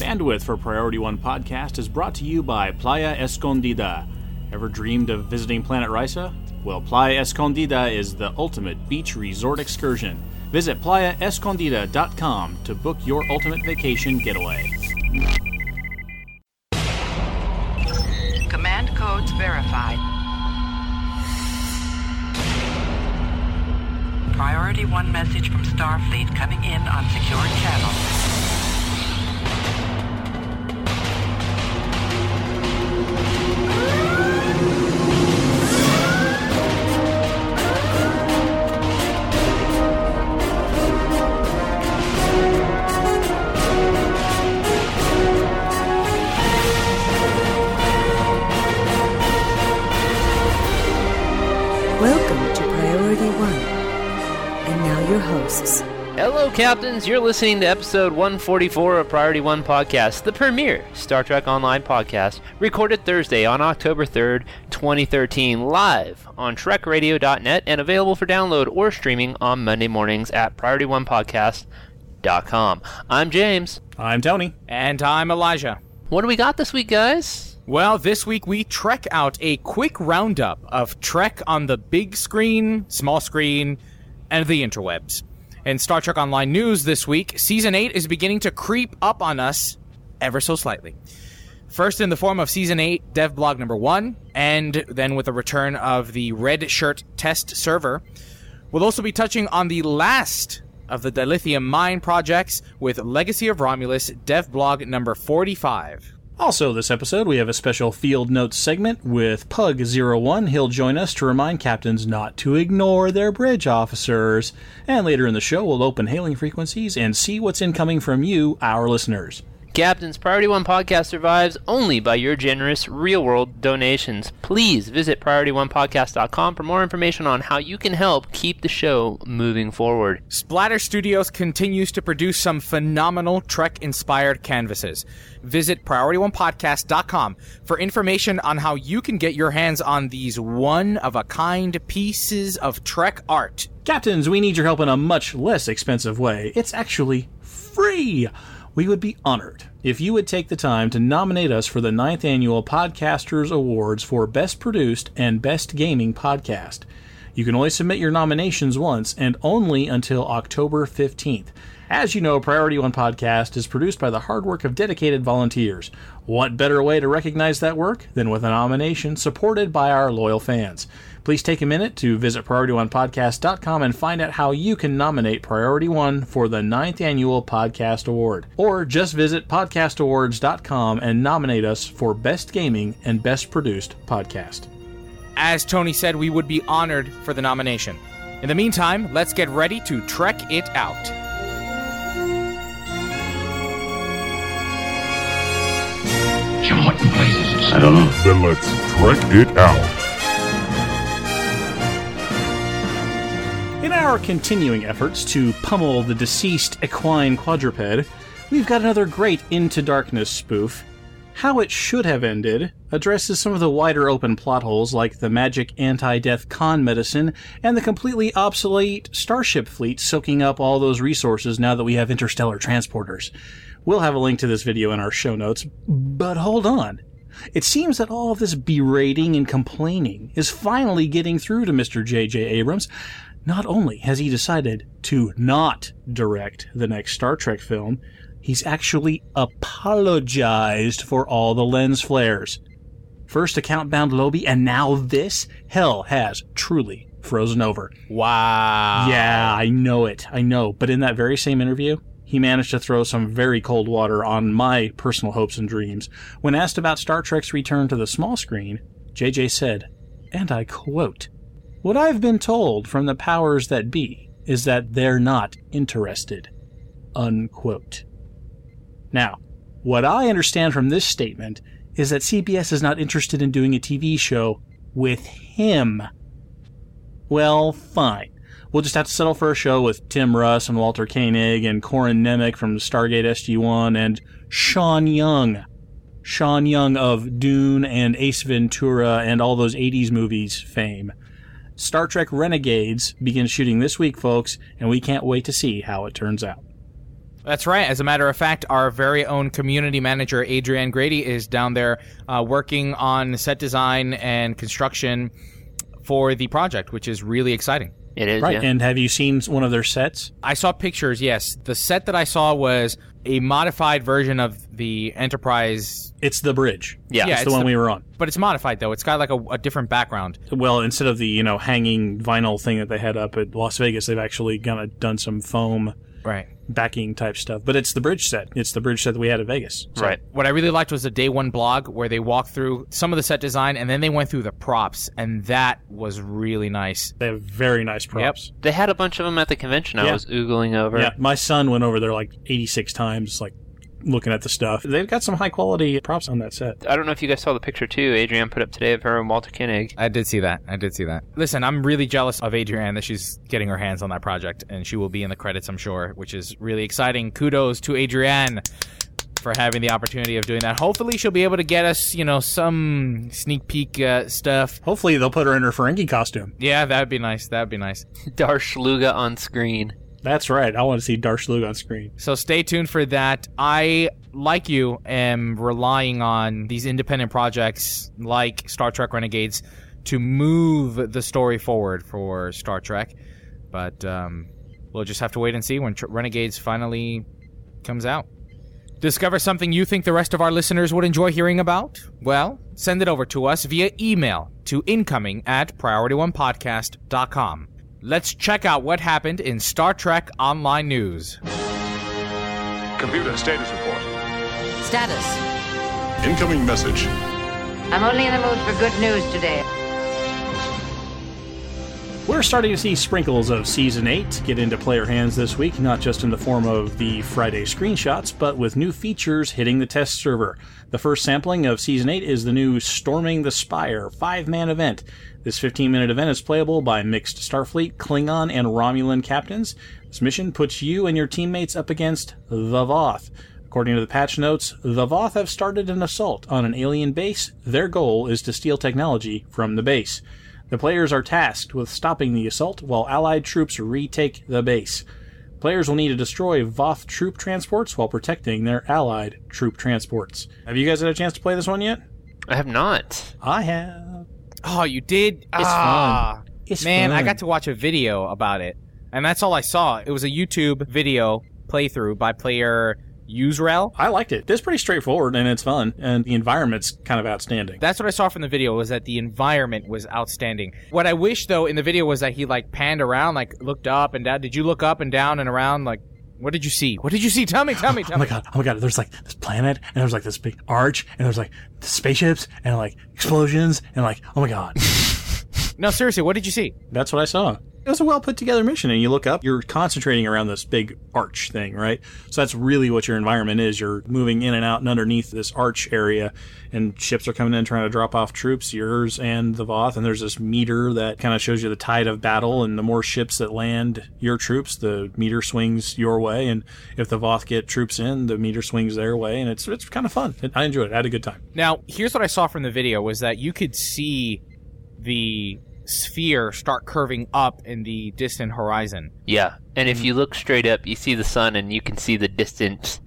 Bandwidth for Priority One Podcast is brought to you by Playa Escondida. Ever dreamed of visiting Planet Risa? Well, Playa Escondida is the ultimate beach resort excursion. Visit playaescondida.com to book your ultimate vacation getaway. Command codes verified. Priority 1 message from Starfleet coming in on secured channel. Welcome to Priority One. And now your hosts. Hello, Captains. You're listening to episode 144 of Priority One Podcast, the premier Star Trek Online podcast, recorded Thursday on October 3rd, 2013, live on TrekRadio.net and available for download or streaming on Monday mornings at PriorityOnePodcast.com. I'm James. I'm Tony. And I'm Elijah. What do we got this week, guys? Well, this week we trek out a quick roundup of Trek on the big screen, small screen, and the interwebs. In Star Trek Online news this week, Season 8 is beginning to creep up on us ever so slightly. First, in the form of Season 8 Dev Blog number 1, and then with the return of the Red Shirt test server. We'll also be touching on the last of the Dilithium mine projects with Legacy of Romulus Dev Blog number 45. Also, this episode, we have a special field notes segment with Pug01. He'll join us to remind captains not to ignore their bridge officers. And later in the show, we'll open hailing frequencies and see what's incoming from you, our listeners. Captain's Priority One podcast survives only by your generous real world donations. Please visit PriorityOnePodcast.com for more information on how you can help keep the show moving forward. Splatter Studios continues to produce some phenomenal Trek inspired canvases. Visit PriorityOnePodcast.com for information on how you can get your hands on these one of a kind pieces of Trek art. Captains, we need your help in a much less expensive way. It's actually free. We would be honored if you would take the time to nominate us for the ninth annual Podcasters Awards for Best Produced and Best Gaming Podcast. You can only submit your nominations once and only until October 15th. As you know, Priority One Podcast is produced by the hard work of dedicated volunteers. What better way to recognize that work than with a nomination supported by our loyal fans? Please take a minute to visit PriorityOnePodcast.com and find out how you can nominate Priority One for the ninth annual Podcast Award. Or just visit podcastawards.com and nominate us for Best Gaming and Best Produced Podcast. As Tony said, we would be honored for the nomination. In the meantime, let's get ready to trek it out. Jim, what places? I don't know. Then let's trek it out. In our continuing efforts to pummel the deceased equine quadruped, we've got another great Into Darkness spoof. How It Should Have Ended addresses some of the wider open plot holes like the magic anti death Khan medicine and the completely obsolete starship fleet soaking up all those resources now that we have interstellar transporters. We'll have a link to this video in our show notes, but hold on. It seems that all of this berating and complaining is finally getting through to Mr. J.J. Abrams. Not only has he decided to not direct the next Star Trek film, he's actually apologized for all the lens flares. First account bound Lobi, and now this? Hell has truly frozen over. Wow. Yeah, I know it. I know. But in that very same interview, he managed to throw some very cold water on my personal hopes and dreams. When asked about Star Trek's return to the small screen, JJ said, and I quote, What I've been told from the powers that be is that they're not interested. Unquote. Now, what I understand from this statement is that CBS is not interested in doing a TV show with him. Well, fine. We'll just have to settle for a show with Tim Russ and Walter Koenig and Corin Nemec from Stargate SG-1 and Sean Young. Sean Young of Dune and Ace Ventura and all those 80s movies fame. Star Trek Renegades begins shooting this week, folks, and we can't wait to see how it turns out. That's right. As a matter of fact, our very own community manager, Adrienne Grady, is down there uh, working on set design and construction for the project, which is really exciting. It is, Right. yeah. And have you seen one of their sets? I saw pictures, yes. The set that I saw was a modified version of the Enterprise, It's the bridge. Yeah. Yeah, it's the it's one the- we were on. but it's modified, though. It's got like a, a different background. Well, instead of the you know hanging vinyl thing that they had up at Las Vegas, they've actually kind of done some foam Right. backing type stuff. But it's the bridge set. It's the bridge set that we had at Vegas. So- right. What I really liked was the day one blog where they walked through some of the set design and then they went through the props, and that was really nice. They have very nice props. They had a bunch of them at the convention. I was oogling over. Yeah, my son went over there like 86 times, like looking at the stuff. They've got some high quality props on that set. I don't know if you guys saw the picture too. Adrienne put up today of her and Walter Koenig. I did see that. I did see that. Listen, I'm really jealous of Adrienne that she's getting her hands on that project, and she will be in the credits, I'm sure, which is really exciting. Kudos to Adrienne for having the opportunity of doing that. Hopefully, she'll be able to get us, you know, some sneak peek uh, stuff. Hopefully, they'll put her in her Ferengi costume. Yeah, that'd be nice. That'd be nice. Darsh Luga on screen. That's right. I want to see Darsh Lug on screen. So stay tuned for that. I, like you, am relying on these independent projects like Star Trek Renegades to move the story forward for Star Trek. But um, we'll just have to wait and see when Tr- Renegades finally comes out. Discover something you think the rest of our listeners would enjoy hearing about? Well, send it over to us via email to incoming at priorityonepodcast.com. Let's check out what happened in Star Trek Online News. Computer status report. Status. Incoming message. I'm only in the mood for good news today. We're starting to see sprinkles of Season 8 get into player hands this week, not just in the form of the Friday screenshots, but with new features hitting the test server. The first sampling of Season 8 is the new Storming the Spire 5 man event. This 15 minute event is playable by mixed Starfleet, Klingon, and Romulan captains. This mission puts you and your teammates up against the Voth. According to the patch notes, the Voth have started an assault on an alien base. Their goal is to steal technology from the base. The players are tasked with stopping the assault while Allied troops retake the base. Players will need to destroy Voth troop transports while protecting their Allied troop transports. Have you guys had a chance to play this one yet? I have not. I have. Oh, you did? It's ah, It's Man, I got to watch a video about it. And that's all I saw. It was a YouTube video playthrough by player Userel. I liked it. It's pretty straightforward and it's fun, and the environment's kind of outstanding. That's what I saw from the video was that the environment was outstanding. What I wish though in the video was that he like panned around, like looked up and down. Did you look up and down and around? Like, what did you see? What did you see? Tell me, tell me, oh tell me. Oh my me. god! Oh my god! There's like this planet, and there's like this big arch, and there's like spaceships, and like explosions, and like oh my god! No, seriously, what did you see? That's what I saw. It was a well put together mission, and you look up, you're concentrating around this big arch thing, right? So that's really what your environment is. You're moving in and out and underneath this arch area, and ships are coming in trying to drop off troops, yours and the Voth, and there's this meter that kind of shows you the tide of battle, and the more ships that land your troops, the meter swings your way, and if the Voth get troops in, the meter swings their way, and it's it's kind of fun. I enjoyed it. I had a good time. Now, here's what I saw from the video was that you could see the sphere start curving up in the distant horizon. Yeah, and if mm-hmm. you look straight up, you see the sun, and you can see the distant,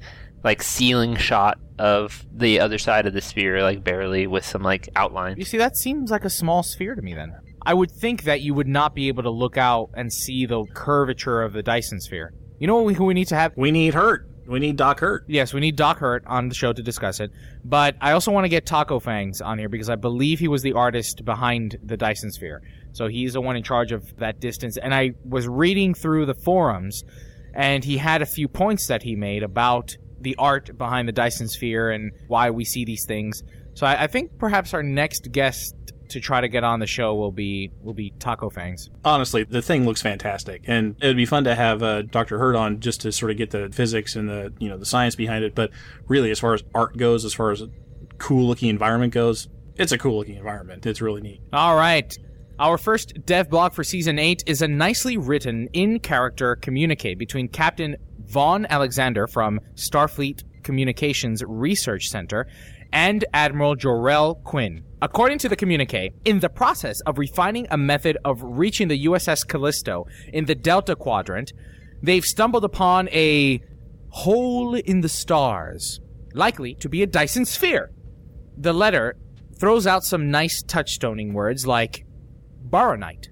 like ceiling shot of the other side of the sphere, like barely with some like outline. You see, that seems like a small sphere to me then. I would think that you would not be able to look out and see the curvature of the Dyson sphere. You know what we, who we need to have? We need Hurt. We need Doc Hurt. Yes, we need Doc Hurt on the show to discuss it. But I also want to get Taco Fangs on here because I believe he was the artist behind the Dyson Sphere. So he's the one in charge of that distance. And I was reading through the forums, and he had a few points that he made about the art behind the Dyson Sphere and why we see these things. So I, I think perhaps our next guest to try to get on the show will be will be Taco Fangs. honestly, the thing looks fantastic, and it'd be fun to have uh, Dr. Hurt on just to sort of get the physics and the you know the science behind it. But really, as far as art goes, as far as a cool looking environment goes, it's a cool looking environment. It's really neat. All right. Our first dev blog for season 8 is a nicely written in character communique between Captain Vaughn Alexander from Starfleet Communications Research Center and Admiral Jorel Quinn. According to the communique, in the process of refining a method of reaching the USS Callisto in the Delta Quadrant, they've stumbled upon a hole in the stars, likely to be a Dyson sphere. The letter throws out some nice touchstoning words like boronite,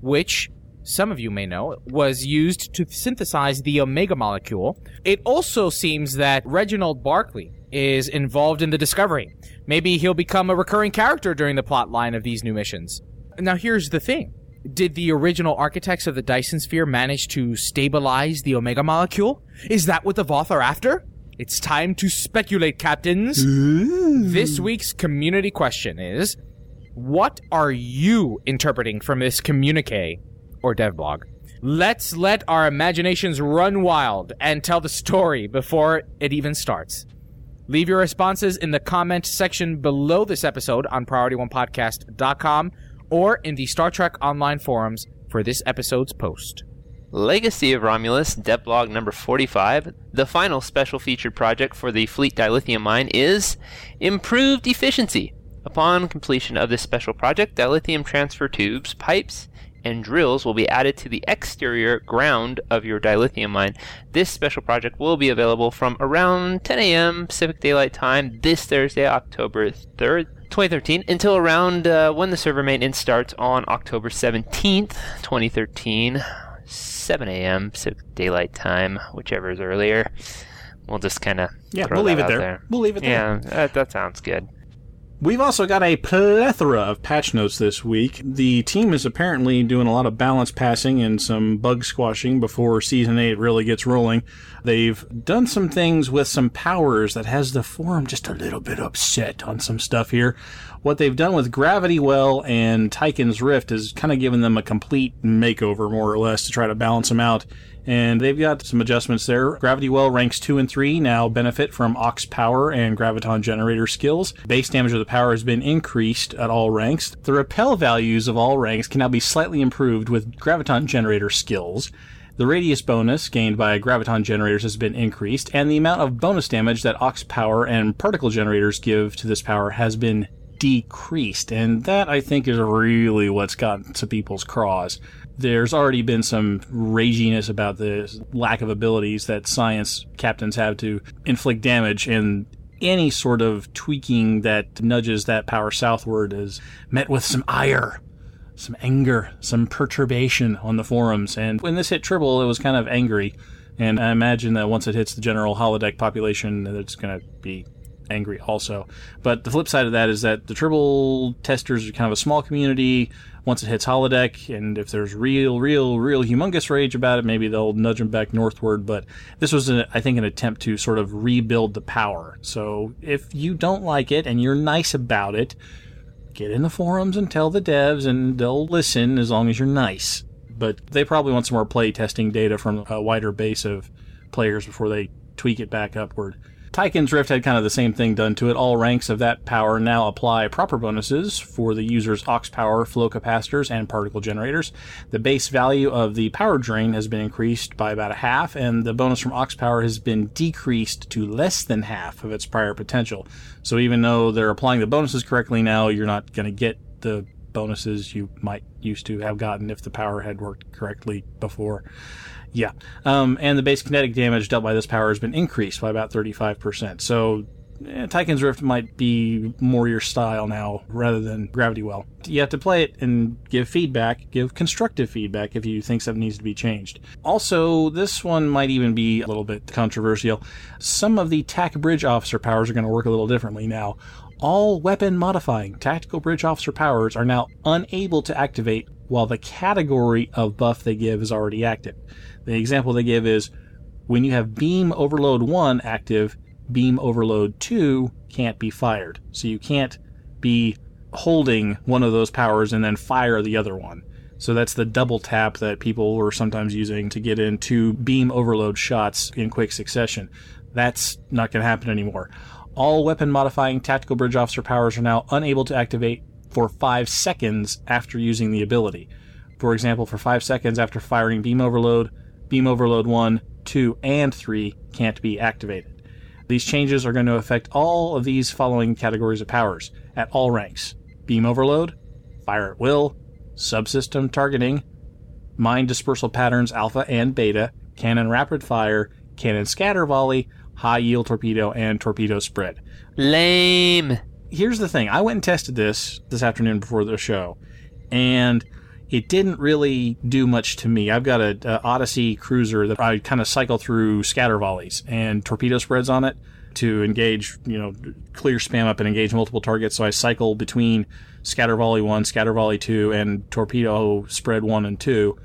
which some of you may know was used to synthesize the omega molecule. It also seems that Reginald Barkley is involved in the discovery. Maybe he'll become a recurring character during the plot line of these new missions. Now here's the thing. Did the original architects of the Dyson Sphere manage to stabilize the Omega molecule? Is that what the Voth are after? It's time to speculate, captains. This week's community question is What are you interpreting from this communique or devblog? Let's let our imaginations run wild and tell the story before it even starts. Leave your responses in the comment section below this episode on PriorityOnePodcast.com or in the Star Trek Online forums for this episode's post. Legacy of Romulus, Devlog number 45. The final special featured project for the Fleet Dilithium mine is Improved Efficiency. Upon completion of this special project, dilithium transfer tubes, pipes, and drills will be added to the exterior ground of your dilithium mine. This special project will be available from around 10 a.m. Pacific Daylight Time this Thursday, October 3rd. 2013 until around uh, when the server maintenance starts on October 17th, 2013, 7 a.m. Pacific Daylight Time, whichever is earlier. We'll just kind of Yeah, we'll leave it there. We'll leave it there. Yeah, that, that sounds good. We've also got a plethora of patch notes this week. The team is apparently doing a lot of balance passing and some bug squashing before Season 8 really gets rolling. They've done some things with some powers that has the forum just a little bit upset on some stuff here. What they've done with Gravity Well and Tyken's Rift is kind of given them a complete makeover, more or less, to try to balance them out and they've got some adjustments there. Gravity Well ranks 2 and 3 now benefit from Aux Power and Graviton Generator skills. Base damage of the power has been increased at all ranks. The repel values of all ranks can now be slightly improved with Graviton Generator skills. The radius bonus gained by graviton generators has been increased, and the amount of bonus damage that Aux Power and particle generators give to this power has been decreased. And that, I think, is really what's gotten to people's craws there's already been some raginess about the lack of abilities that science captains have to inflict damage and any sort of tweaking that nudges that power southward is met with some ire some anger some perturbation on the forums. And when this hit Tribble it was kind of angry. And i imagine that once it hits the general holodeck population it's going to be angry also. But the flip side of that is that the Tribble testers are kind of a small community once it hits holodeck, and if there's real, real, real humongous rage about it, maybe they'll nudge them back northward. But this was, I think, an attempt to sort of rebuild the power. So if you don't like it and you're nice about it, get in the forums and tell the devs, and they'll listen as long as you're nice. But they probably want some more play testing data from a wider base of players before they tweak it back upward. Tyken's Rift had kind of the same thing done to it. All ranks of that power now apply proper bonuses for the user's aux power, flow capacitors, and particle generators. The base value of the power drain has been increased by about a half, and the bonus from aux power has been decreased to less than half of its prior potential. So even though they're applying the bonuses correctly now, you're not going to get the bonuses you might used to have gotten if the power had worked correctly before. Yeah. Um, and the base kinetic damage dealt by this power has been increased by about 35%. So eh, Rift might be more your style now rather than Gravity Well. You have to play it and give feedback, give constructive feedback if you think something needs to be changed. Also, this one might even be a little bit controversial. Some of the TAC Bridge Officer powers are going to work a little differently now. All weapon modifying tactical bridge officer powers are now unable to activate while the category of buff they give is already active. The example they give is when you have beam overload 1 active, beam overload 2 can't be fired. So you can't be holding one of those powers and then fire the other one. So that's the double tap that people were sometimes using to get in two beam overload shots in quick succession. That's not going to happen anymore. All weapon modifying tactical bridge officer powers are now unable to activate for 5 seconds after using the ability. For example, for 5 seconds after firing beam overload, beam overload 1, 2, and 3 can't be activated. These changes are going to affect all of these following categories of powers at all ranks beam overload, fire at will, subsystem targeting, mine dispersal patterns alpha and beta, cannon rapid fire, cannon scatter volley, high yield torpedo, and torpedo spread. Lame. Here's the thing I went and tested this this afternoon before the show, and it didn't really do much to me. I've got a, a Odyssey cruiser that I kind of cycle through scatter volleys and torpedo spreads on it to engage, you know, clear spam up and engage multiple targets. So I cycle between scatter volley one, scatter volley two, and torpedo spread one and two.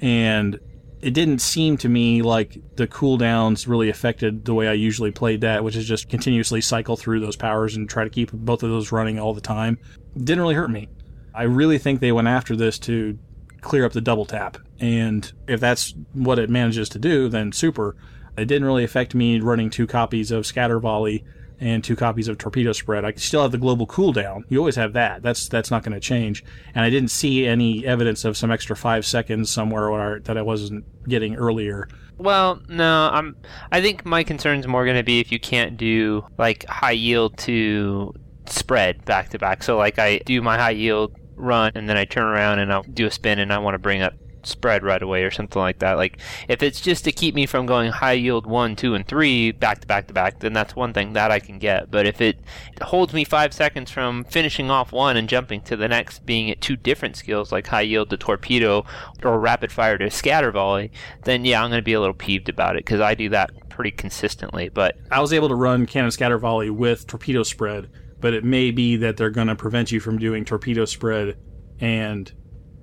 And it didn't seem to me like the cooldowns really affected the way I usually played that, which is just continuously cycle through those powers and try to keep both of those running all the time. didn't really hurt me. I really think they went after this to clear up the double tap. And if that's what it manages to do, then super. It didn't really affect me running two copies of Scatter Volley and two copies of Torpedo Spread. I still have the global cooldown. You always have that. That's that's not going to change. And I didn't see any evidence of some extra five seconds somewhere where, that I wasn't getting earlier. Well, no, I'm. I think my concern's more going to be if you can't do like high yield to spread back to back. So like I do my high yield run and then I turn around and I'll do a spin and I want to bring up spread right away or something like that. Like if it's just to keep me from going high yield one, two, and three back to back to back, then that's one thing that I can get. But if it holds me five seconds from finishing off one and jumping to the next, being at two different skills like high yield to torpedo or rapid fire to scatter volley, then yeah, I'm going to be a little peeved about it because I do that pretty consistently. But I was able to run cannon scatter volley with torpedo spread, but it may be that they're going to prevent you from doing torpedo spread and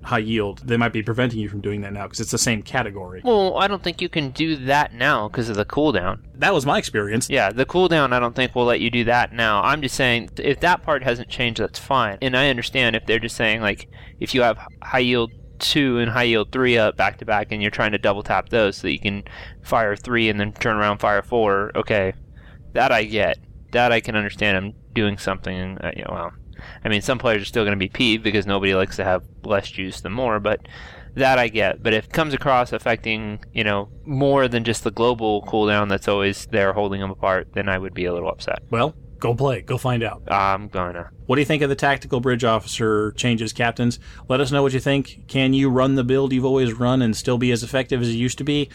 high yield. They might be preventing you from doing that now because it's the same category. well, I don't think you can do that now because of the cooldown. That was my experience. Yeah, the cooldown I don't think will let you do that now. I'm just saying if that part hasn't changed, that's fine. And I understand if they're just saying like if you have high yield two and high yield three up back to back, and you're trying to double tap those so that you can fire three and then turn around fire four. Okay, that I get. That I can understand. I'm doing something. Uh, you know, well, I mean, some players are still going to be peeved because nobody likes to have less juice than more, but that I get. But if it comes across affecting, you know, more than just the global cooldown that's always there holding them apart, then I would be a little upset. Well, go play. Go find out. I'm gonna. What do you think of the tactical bridge officer changes, captains? Let us know what you think. Can you run the build you've always run and still be as effective as it used to be?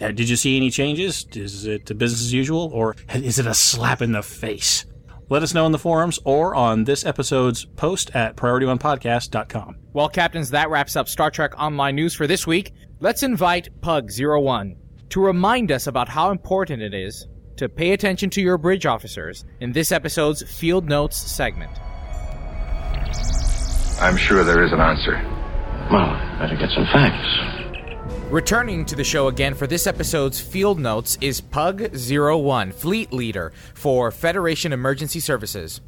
Uh, Did you see any changes? Is it business as usual, or is it a slap in the face? Let us know in the forums or on this episode's post at priorityonepodcast.com. Well, captains, that wraps up Star Trek Online news for this week. Let's invite Pug01 to remind us about how important it is to pay attention to your bridge officers in this episode's Field Notes segment. I'm sure there is an answer. Well, better get some facts. Returning to the show again for this episode's Field Notes is Pug01, Fleet Leader for Federation Emergency Services.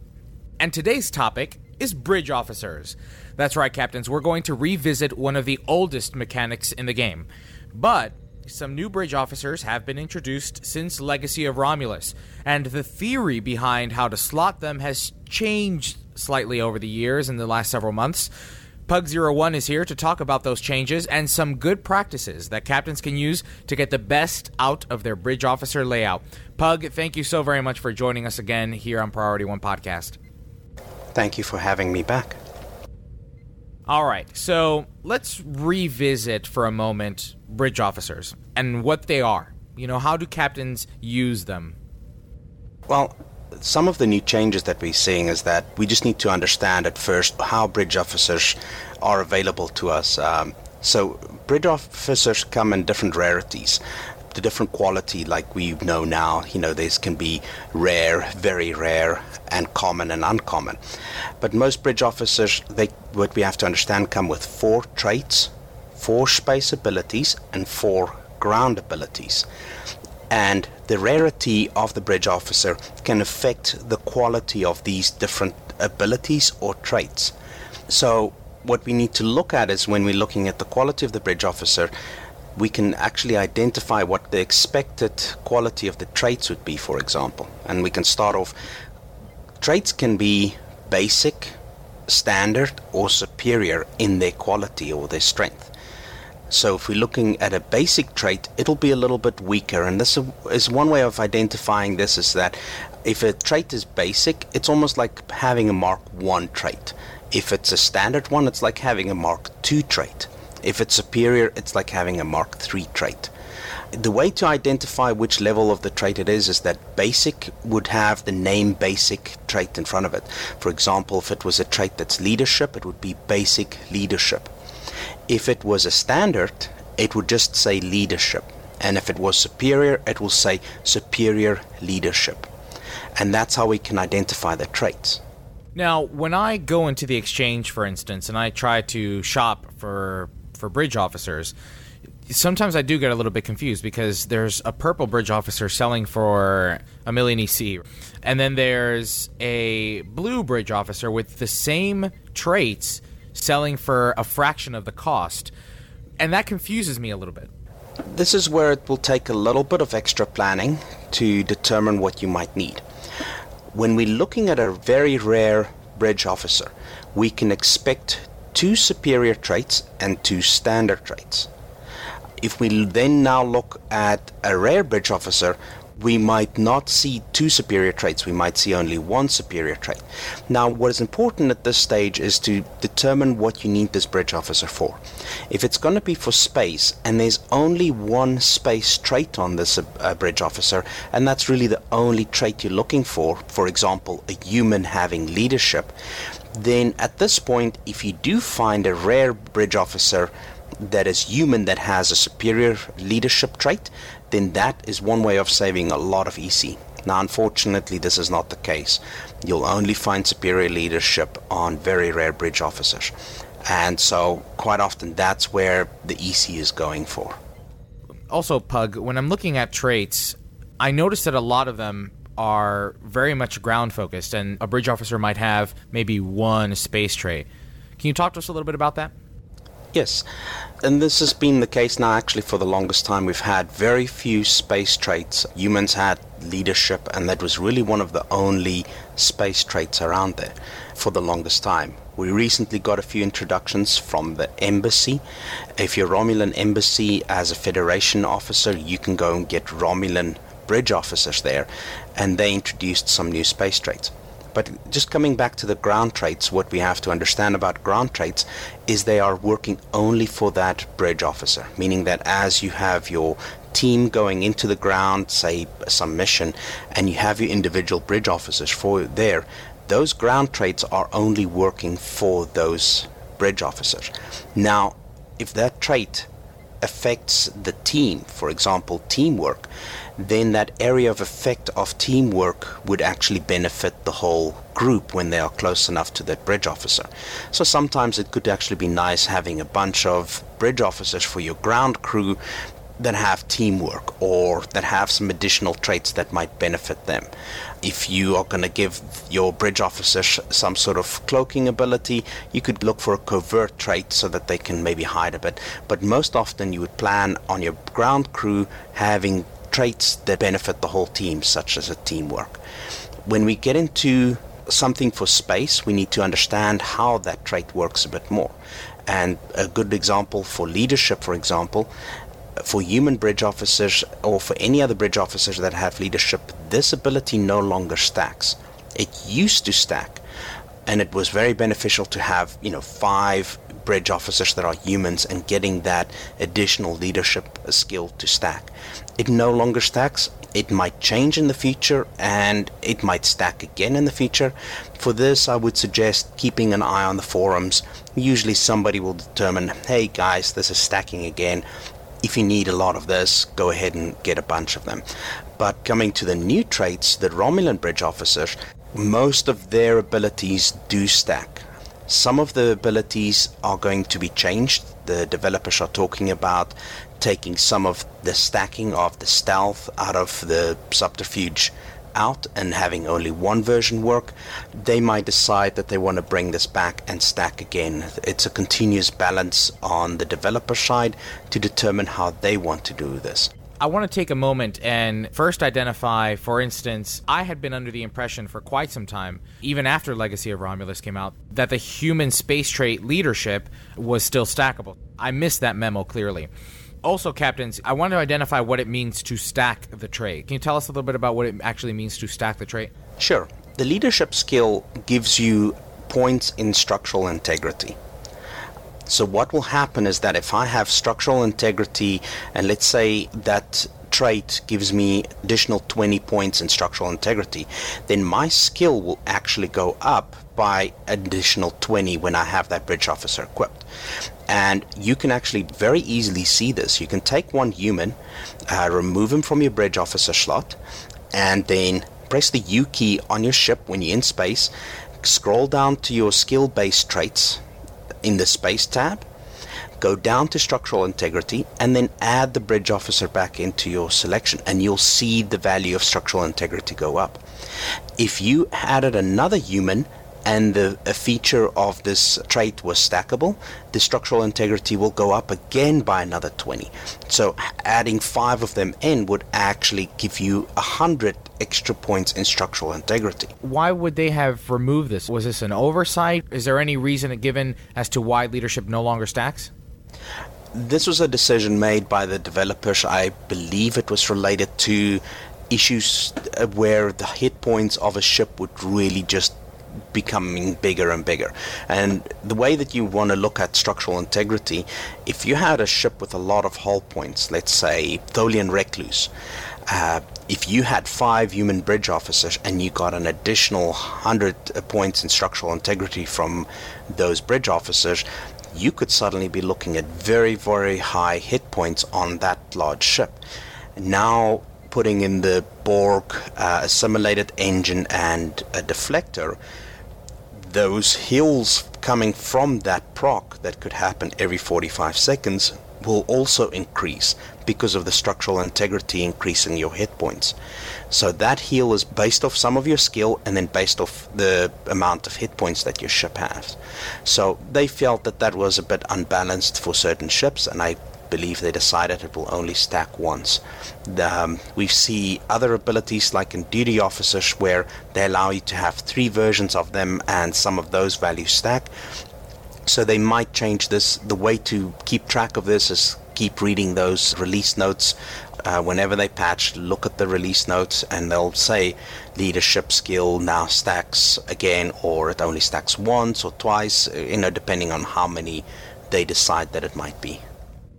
And today's topic is bridge officers. That's right, Captains, we're going to revisit one of the oldest mechanics in the game. But some new bridge officers have been introduced since Legacy of Romulus, and the theory behind how to slot them has changed slightly over the years in the last several months. Pug01 is here to talk about those changes and some good practices that captains can use to get the best out of their bridge officer layout. Pug, thank you so very much for joining us again here on Priority One Podcast. Thank you for having me back. All right, so let's revisit for a moment bridge officers and what they are. You know, how do captains use them? Well, some of the new changes that we're seeing is that we just need to understand at first how bridge officers are available to us. Um, so, bridge officers come in different rarities. The different quality, like we know now, you know, there can be rare, very rare, and common and uncommon. But most bridge officers, they what we have to understand, come with four traits, four space abilities, and four ground abilities and the rarity of the bridge officer can affect the quality of these different abilities or traits. So, what we need to look at is when we're looking at the quality of the bridge officer, we can actually identify what the expected quality of the traits would be, for example. And we can start off. Traits can be basic, standard, or superior in their quality or their strength. So if we're looking at a basic trait, it'll be a little bit weaker. And this is one way of identifying this is that if a trait is basic, it's almost like having a Mark 1 trait. If it's a standard one, it's like having a Mark 2 trait. If it's superior, it's like having a Mark 3 trait. The way to identify which level of the trait it is is that basic would have the name basic trait in front of it. For example, if it was a trait that's leadership, it would be basic leadership. If it was a standard, it would just say leadership. And if it was superior, it will say superior leadership. And that's how we can identify the traits. Now, when I go into the exchange, for instance, and I try to shop for for bridge officers, sometimes I do get a little bit confused because there's a purple bridge officer selling for a million EC, and then there's a blue bridge officer with the same traits selling for a fraction of the cost, and that confuses me a little bit. This is where it will take a little bit of extra planning to determine what you might need when we're looking at a very rare bridge officer, we can expect two superior traits and two standard traits. If we then now look at a rare bridge officer, we might not see two superior traits, we might see only one superior trait. Now, what is important at this stage is to determine what you need this bridge officer for. If it's going to be for space, and there's only one space trait on this uh, bridge officer, and that's really the only trait you're looking for, for example, a human having leadership, then at this point, if you do find a rare bridge officer that is human that has a superior leadership trait, then that is one way of saving a lot of EC. Now, unfortunately, this is not the case. You'll only find superior leadership on very rare bridge officers. And so, quite often, that's where the EC is going for. Also, Pug, when I'm looking at traits, I notice that a lot of them are very much ground focused, and a bridge officer might have maybe one space trait. Can you talk to us a little bit about that? Yes, and this has been the case now actually for the longest time. We've had very few space traits. Humans had leadership, and that was really one of the only space traits around there for the longest time. We recently got a few introductions from the embassy. If you're Romulan embassy as a Federation officer, you can go and get Romulan bridge officers there, and they introduced some new space traits. But just coming back to the ground traits, what we have to understand about ground traits is they are working only for that bridge officer, meaning that as you have your team going into the ground, say some mission, and you have your individual bridge officers for there, those ground traits are only working for those bridge officers. Now, if that trait affects the team, for example, teamwork, then that area of effect of teamwork would actually benefit the whole group when they are close enough to that bridge officer. So sometimes it could actually be nice having a bunch of bridge officers for your ground crew that have teamwork or that have some additional traits that might benefit them. If you are going to give your bridge officers some sort of cloaking ability, you could look for a covert trait so that they can maybe hide a bit. But most often, you would plan on your ground crew having traits that benefit the whole team, such as a teamwork. When we get into something for space, we need to understand how that trait works a bit more. And a good example for leadership, for example, for human bridge officers or for any other bridge officers that have leadership, this ability no longer stacks. It used to stack, and it was very beneficial to have, you know, five bridge officers that are humans and getting that additional leadership skill to stack. It no longer stacks. It might change in the future and it might stack again in the future. For this, I would suggest keeping an eye on the forums. Usually, somebody will determine, hey guys, this is stacking again. If you need a lot of this, go ahead and get a bunch of them. But coming to the new traits, the Romulan bridge officers, most of their abilities do stack. Some of the abilities are going to be changed. The developers are talking about taking some of the stacking of the stealth out of the subterfuge out and having only one version work, they might decide that they want to bring this back and stack again. It's a continuous balance on the developer side to determine how they want to do this. I want to take a moment and first identify, for instance, I had been under the impression for quite some time, even after Legacy of Romulus came out, that the human space trait leadership was still stackable. I missed that memo clearly. Also, captains, I want to identify what it means to stack the trait. Can you tell us a little bit about what it actually means to stack the trait? Sure. The leadership skill gives you points in structural integrity So what will happen is that if I have structural integrity, and let's say that trait gives me additional 20 points in structural integrity, then my skill will actually go up by additional 20 when I have that bridge officer equipped. And you can actually very easily see this. You can take one human, uh, remove him from your bridge officer slot, and then press the U key on your ship when you're in space, scroll down to your skill based traits in the space tab, go down to structural integrity, and then add the bridge officer back into your selection, and you'll see the value of structural integrity go up. If you added another human, and the a feature of this trait was stackable, the structural integrity will go up again by another 20. So adding five of them in would actually give you a hundred extra points in structural integrity. Why would they have removed this? Was this an oversight? Is there any reason given as to why leadership no longer stacks? This was a decision made by the developers. I believe it was related to issues where the hit points of a ship would really just becoming bigger and bigger. And the way that you want to look at structural integrity, if you had a ship with a lot of hull points, let's say Tholian Recluse, uh, if you had five human bridge officers and you got an additional 100 points in structural integrity from those bridge officers, you could suddenly be looking at very, very high hit points on that large ship. Now, putting in the Borg uh, assimilated engine and a deflector, those hills coming from that proc that could happen every 45 seconds will also increase because of the structural integrity increasing your hit points. So that heal is based off some of your skill and then based off the amount of hit points that your ship has. So they felt that that was a bit unbalanced for certain ships and I believe they decided it will only stack once. Um, we see other abilities like in duty officers where they allow you to have three versions of them and some of those values stack. So they might change this. The way to keep track of this is keep reading those release notes. Uh, whenever they patch, look at the release notes and they'll say leadership skill now stacks again or it only stacks once or twice, you know, depending on how many they decide that it might be.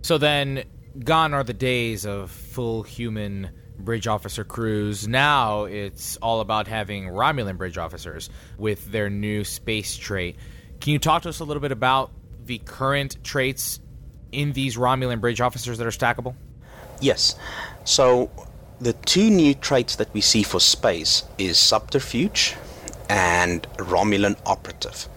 So then, gone are the days of full human bridge officer crews. Now it's all about having Romulan bridge officers with their new space trait. Can you talk to us a little bit about the current traits in these Romulan bridge officers that are stackable? Yes. So the two new traits that we see for space is subterfuge and Romulan operative.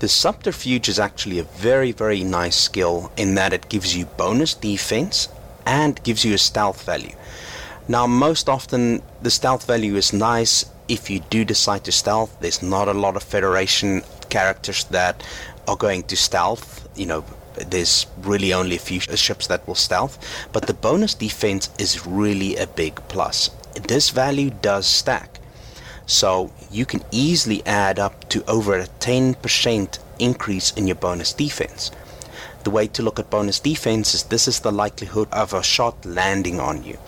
The subterfuge is actually a very, very nice skill in that it gives you bonus defense and gives you a stealth value. Now, most often the stealth value is nice if you do decide to stealth. There's not a lot of Federation characters that are going to stealth. You know, there's really only a few ships that will stealth, but the bonus defense is really a big plus. This value does stack. So you can easily add up to over a 10% increase in your bonus defense. The way to look at bonus defense is this is the likelihood of a shot landing on you.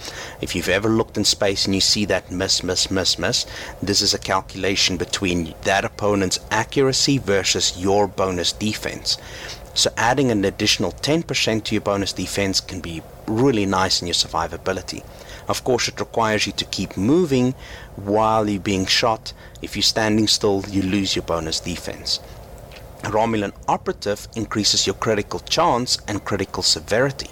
If you've ever looked in space and you see that miss, miss, miss, miss, this is a calculation between that opponent's accuracy versus your bonus defense. So adding an additional 10% to your bonus defense can be really nice in your survivability. Of course, it requires you to keep moving while you're being shot. If you're standing still, you lose your bonus defense. Romulan Operative increases your critical chance and critical severity.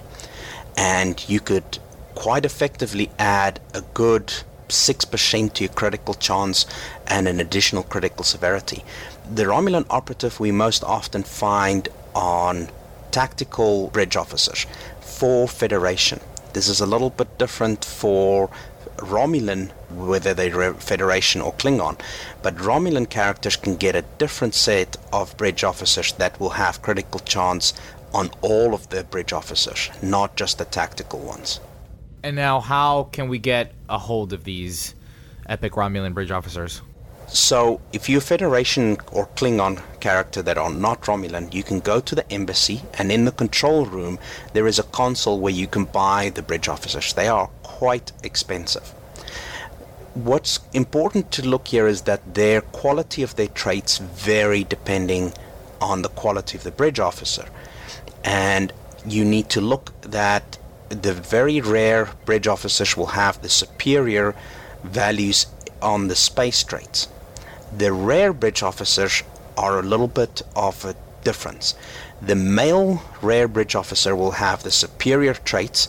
And you could quite effectively add a good 6% to your critical chance and an additional critical severity. The Romulan Operative we most often find on tactical bridge officers for Federation. This is a little bit different for Romulan, whether they're Federation or Klingon. But Romulan characters can get a different set of bridge officers that will have critical chance on all of the bridge officers, not just the tactical ones. And now, how can we get a hold of these epic Romulan bridge officers? So, if you're a Federation or Klingon character that are not Romulan, you can go to the embassy, and in the control room, there is a console where you can buy the bridge officers. They are quite expensive. What's important to look here is that their quality of their traits vary depending on the quality of the bridge officer. and you need to look that the very rare bridge officers will have the superior values on the space traits. The rare bridge officers are a little bit of a difference. The male rare bridge officer will have the superior traits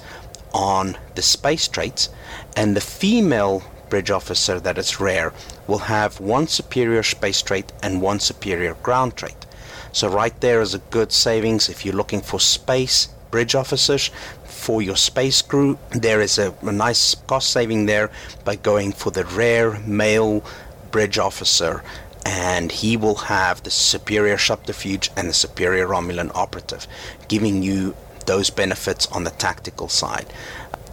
on the space traits, and the female bridge officer that is rare will have one superior space trait and one superior ground trait. So right there is a good savings if you're looking for space bridge officers for your space crew. There is a, a nice cost saving there by going for the rare male bridge officer and he will have the superior subterfuge and the superior Romulan operative, giving you those benefits on the tactical side.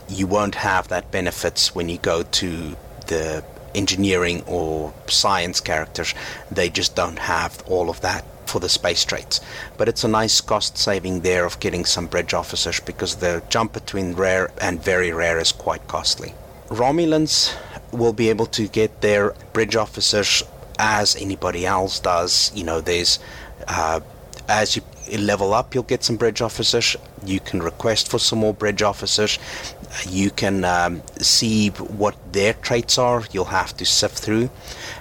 You won't have that benefits when you go to the engineering or science characters. They just don't have all of that for the space traits. But it's a nice cost saving there of getting some bridge officers because the jump between rare and very rare is quite costly. Romulans will be able to get their bridge officers as anybody else does. You know, there's uh, as you level up, you'll get some bridge officers. You can request for some more bridge officers. You can um, see what their traits are. You'll have to sift through.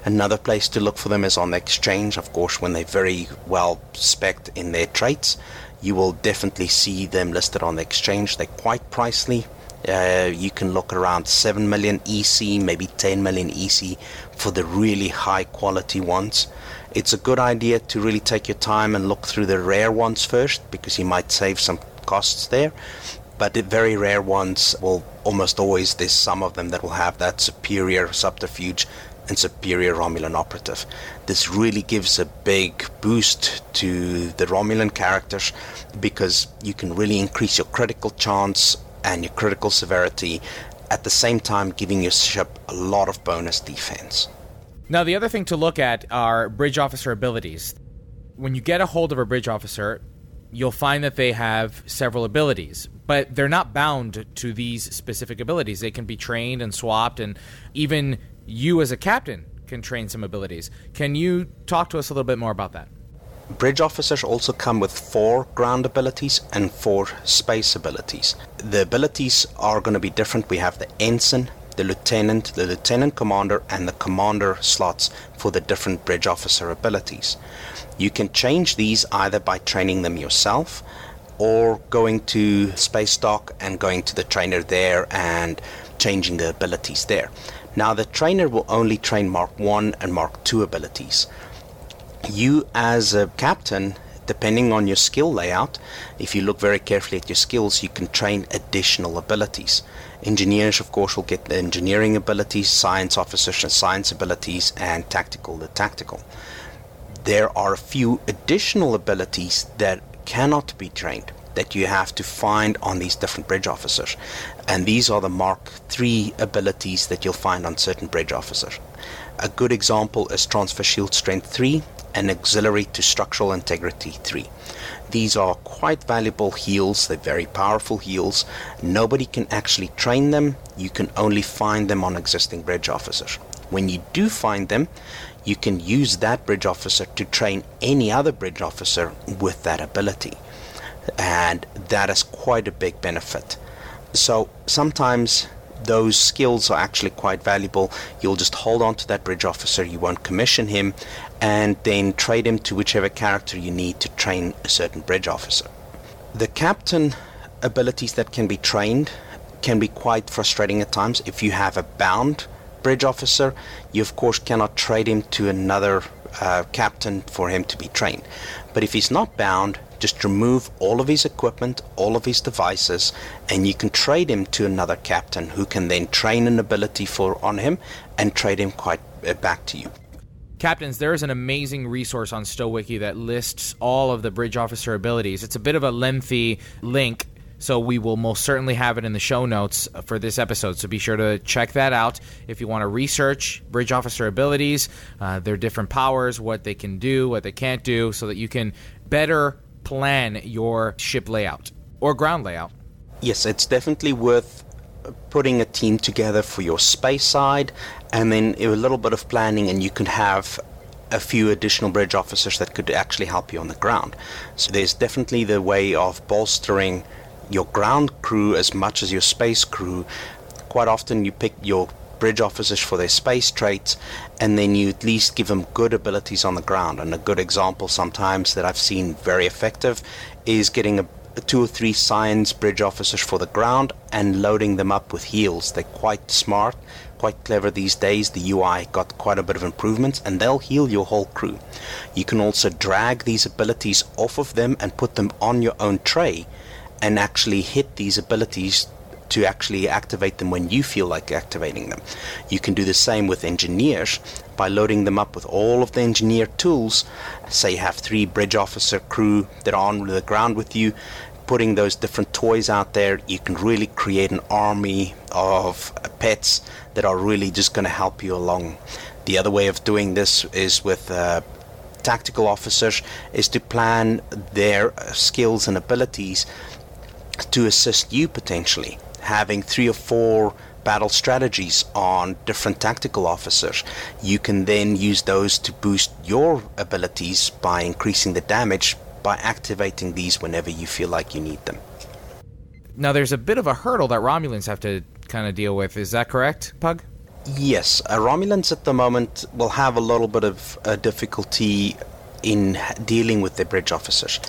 Another place to look for them is on the exchange, of course, when they're very well spec'd in their traits. You will definitely see them listed on the exchange. They're quite pricey. Uh, you can look around 7 million EC, maybe 10 million EC for the really high quality ones. It's a good idea to really take your time and look through the rare ones first because you might save some costs there. But the very rare ones will almost always, there's some of them that will have that superior subterfuge and superior Romulan operative. This really gives a big boost to the Romulan characters because you can really increase your critical chance and your critical severity at the same time giving your ship a lot of bonus defense. Now, the other thing to look at are bridge officer abilities. When you get a hold of a bridge officer, you'll find that they have several abilities, but they're not bound to these specific abilities. They can be trained and swapped, and even you as a captain can train some abilities. Can you talk to us a little bit more about that? Bridge officers also come with four ground abilities and four space abilities. The abilities are going to be different. We have the ensign, the lieutenant, the lieutenant commander, and the commander slots for the different bridge officer abilities. You can change these either by training them yourself or going to space dock and going to the trainer there and changing the abilities there. Now the trainer will only train Mark 1 and Mark 2 abilities. You as a captain depending on your skill layout, if you look very carefully at your skills, you can train additional abilities. Engineers, of course, will get the engineering abilities, science officers, the science abilities, and tactical, the tactical. There are a few additional abilities that cannot be trained that you have to find on these different bridge officers. And these are the Mark III abilities that you'll find on certain bridge officers. A good example is Transfer Shield Strength 3 and Auxiliary to Structural Integrity 3. These are quite valuable heals, they're very powerful heals. Nobody can actually train them, you can only find them on existing bridge officers. When you do find them, you can use that bridge officer to train any other bridge officer with that ability. And that is quite a big benefit. So sometimes those skills are actually quite valuable. You'll just hold on to that bridge officer, you won't commission him, and then trade him to whichever character you need to train a certain bridge officer. The captain abilities that can be trained can be quite frustrating at times. If you have a bound bridge officer, you of course cannot trade him to another uh, captain for him to be trained. But if he's not bound, just remove all of his equipment, all of his devices, and you can trade him to another captain who can then train an ability for on him and trade him quite uh, back to you. Captains, there is an amazing resource on STOWiki that lists all of the bridge officer abilities. It's a bit of a lengthy link, so we will most certainly have it in the show notes for this episode. So be sure to check that out if you want to research bridge officer abilities, uh, their different powers, what they can do, what they can't do, so that you can better plan your ship layout or ground layout. Yes, it's definitely worth putting a team together for your space side and then a little bit of planning and you can have a few additional bridge officers that could actually help you on the ground. So there's definitely the way of bolstering your ground crew as much as your space crew. Quite often you pick your bridge officers for their space traits and then you at least give them good abilities on the ground. And a good example sometimes that I've seen very effective is getting a two or three science bridge officers for the ground and loading them up with heals. They're quite smart, quite clever these days. The UI got quite a bit of improvements and they'll heal your whole crew. You can also drag these abilities off of them and put them on your own tray and actually hit these abilities to actually activate them when you feel like activating them. You can do the same with engineers by loading them up with all of the engineer tools. Say you have three bridge officer crew that are on the ground with you, putting those different toys out there, you can really create an army of pets that are really just going to help you along. The other way of doing this is with uh, tactical officers is to plan their skills and abilities to assist you potentially having three or four battle strategies on different tactical officers. You can then use those to boost your abilities by increasing the damage by activating these whenever you feel like you need them. Now, there's a bit of a hurdle that Romulans have to kind of deal with. Is that correct, Pug? Yes, uh, Romulans at the moment will have a little bit of uh, difficulty in dealing with the bridge officers.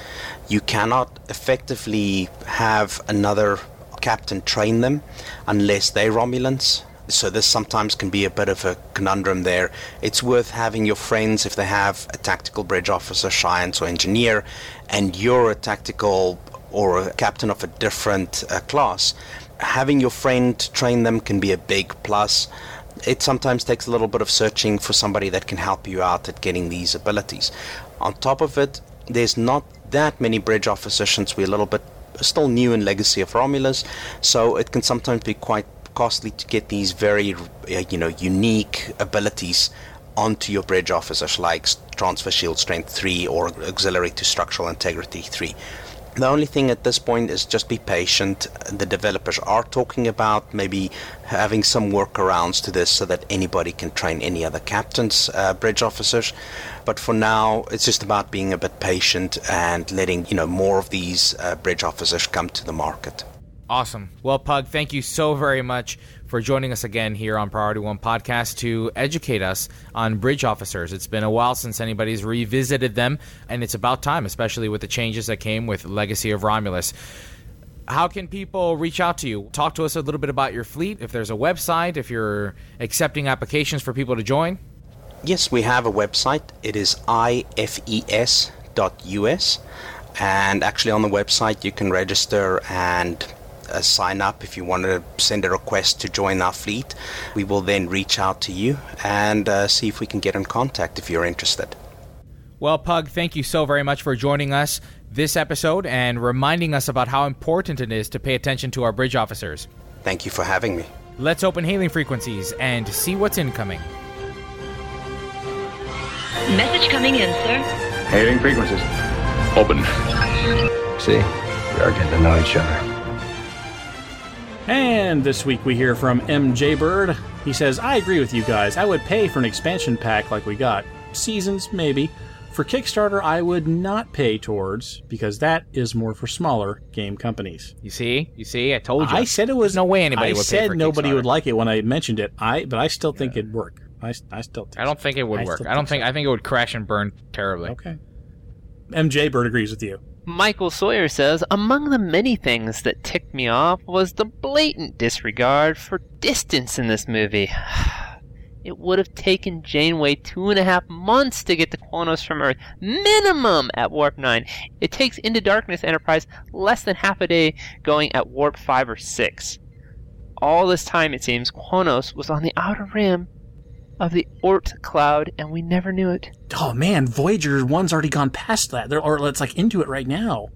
You cannot effectively have another captain train them unless they're Romulans. So this sometimes can be a bit of a conundrum there. It's worth having your friends if they have a tactical bridge officer, science, or engineer, and you're a tactical or a captain of a different uh, class. Having your friend train them can be a big plus. It sometimes takes a little bit of searching for somebody that can help you out at getting these abilities. On top of it, there's not that many bridge officers since we're a little bit still new in Legacy of Romulus, so it can sometimes be quite costly to get these very, uh, you know, unique abilities onto your bridge officers, like Transfer Shield Strength 3 or Auxiliary to Structural Integrity 3. The only thing at this point is just be patient. The developers are talking about maybe having some workarounds to this so that anybody can train any other captains, uh, bridge officers. But for now, it's just about being a bit patient and letting you know more of these uh, bridge officers come to the market. Awesome. Well, Pug, thank you so very much for joining us again here on Priority One Podcast to educate us on bridge officers. It's been a while since anybody's revisited them, and it's about time, especially with the changes that came with Legacy of Romulus. How can people reach out to you? Talk to us a little bit about your fleet, if there's a website, if you're accepting applications for people to join. Yes, we have a website. It is ifes.us. And actually, on the website, you can register and uh, sign up if you want to send a request to join our fleet. We will then reach out to you and uh, see if we can get in contact if you're interested. Well, Pug, thank you so very much for joining us this episode and reminding us about how important it is to pay attention to our bridge officers. Thank you for having me. Let's open hailing frequencies and see what's incoming. Message coming in, sir. Hailing frequencies. Open. See, we are getting to know each other. And this week we hear from MJ Bird. He says, I agree with you guys. I would pay for an expansion pack like we got. Seasons, maybe. For Kickstarter, I would not pay towards because that is more for smaller game companies. You see, you see, I told you. I said it was no way anybody I would said pay for nobody would like it when I mentioned it. I but I still think it'd work. I, I still think I don't think it would I work. I don't think think. I think it would crash and burn terribly. Okay. MJ Bird agrees with you. Michael Sawyer says, Among the many things that ticked me off was the blatant disregard for distance in this movie. It would have taken Janeway two and a half months to get to Quanos from Earth, minimum at Warp 9. It takes Into Darkness Enterprise less than half a day going at Warp 5 or 6. All this time, it seems, Quanos was on the outer rim of the Oort cloud, and we never knew it. Oh man, Voyager one's already gone past that. They're, or it's like into it right now.